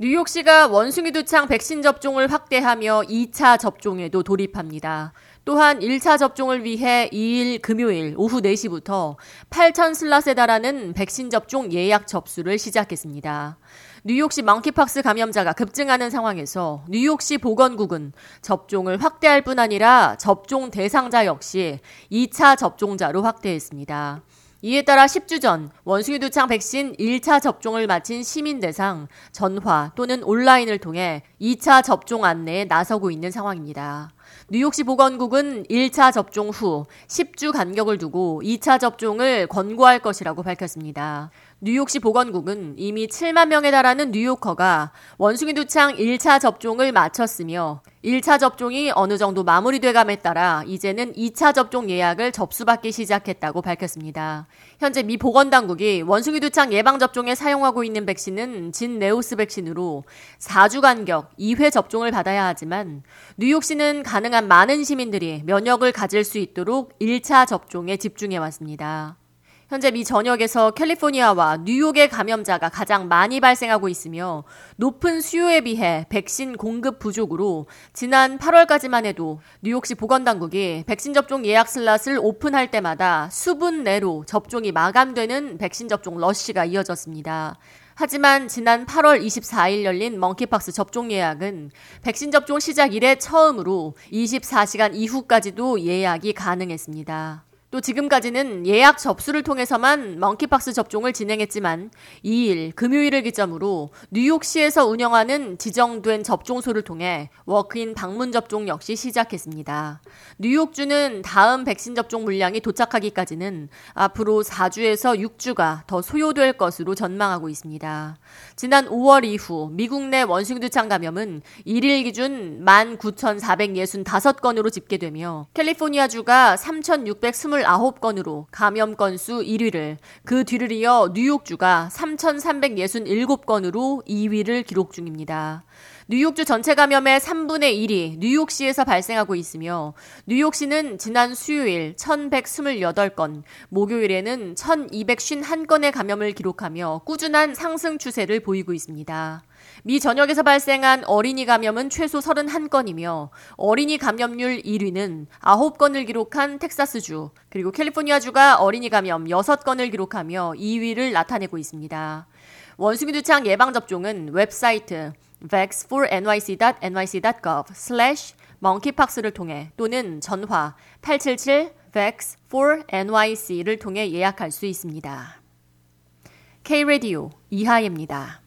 뉴욕시가 원숭이 두창 백신 접종을 확대하며 2차 접종에도 돌입합니다. 또한 1차 접종을 위해 2일 금요일 오후 4시부터 8천 슬롯에 달하는 백신 접종 예약 접수를 시작했습니다. 뉴욕시 멍키팍스 감염자가 급증하는 상황에서 뉴욕시 보건국은 접종을 확대할 뿐 아니라 접종 대상자 역시 2차 접종자로 확대했습니다. 이에 따라 10주 전 원숭이 두창 백신 1차 접종을 마친 시민 대상 전화 또는 온라인을 통해 2차 접종 안내에 나서고 있는 상황입니다. 뉴욕시 보건국은 1차 접종 후 10주 간격을 두고 2차 접종을 권고할 것이라고 밝혔습니다. 뉴욕시 보건국은 이미 7만 명에 달하는 뉴요커가 원숭이 두창 1차 접종을 마쳤으며 1차 접종이 어느 정도 마무리돼감에 따라 이제는 2차 접종 예약을 접수받기 시작했다고 밝혔습니다. 현재 미 보건당국이 원숭이 두창 예방접종에 사용하고 있는 백신은 진네오스 백신으로 4주 간격 2회 접종을 받아야 하지만 뉴욕시는 가능한 많은 시민들이 면역을 가질 수 있도록 1차 접종에 집중해 왔습니다. 현재 미 전역에서 캘리포니아와 뉴욕의 감염자가 가장 많이 발생하고 있으며 높은 수요에 비해 백신 공급 부족으로 지난 8월까지만 해도 뉴욕시 보건당국이 백신 접종 예약 슬롯을 오픈할 때마다 수분 내로 접종이 마감되는 백신 접종 러쉬가 이어졌습니다. 하지만 지난 8월 24일 열린 멍키박스 접종 예약은 백신 접종 시작 이래 처음으로 24시간 이후까지도 예약이 가능했습니다. 또 지금까지는 예약 접수를 통해서만 멍키박스 접종을 진행했지만 2일 금요일을 기점으로 뉴욕시에서 운영하는 지정된 접종소를 통해 워크인 방문 접종 역시 시작했습니다. 뉴욕주는 다음 백신 접종 물량이 도착하기까지는 앞으로 4주에서 6주가 더 소요될 것으로 전망하고 있습니다. 지난 5월 이후 미국 내 원숭이두창 감염은 1일 기준 19,465건으로 집계되며 캘리포니아주가 3,620 29건으로 감염 건수 1위를, 그 뒤를 이어 뉴욕주가 3,367건으로 2위를 기록 중입니다. 뉴욕주 전체 감염의 3분의 1이 뉴욕시에서 발생하고 있으며 뉴욕시는 지난 수요일 1,128건, 목요일에는 1,251건의 감염을 기록하며 꾸준한 상승 추세를 보이고 있습니다. 미 전역에서 발생한 어린이 감염은 최소 31건이며 어린이 감염률 1위는 9건을 기록한 텍사스주, 그리고 캘리포니아주가 어린이 감염 6건을 기록하며 2위를 나타내고 있습니다. 원숭이 두창 예방접종은 웹사이트 vax4nyc.nyc.gov slash monkeypox를 통해 또는 전화 877-vax4nyc를 통해 예약할 수 있습니다. K-Radio 이하예입니다.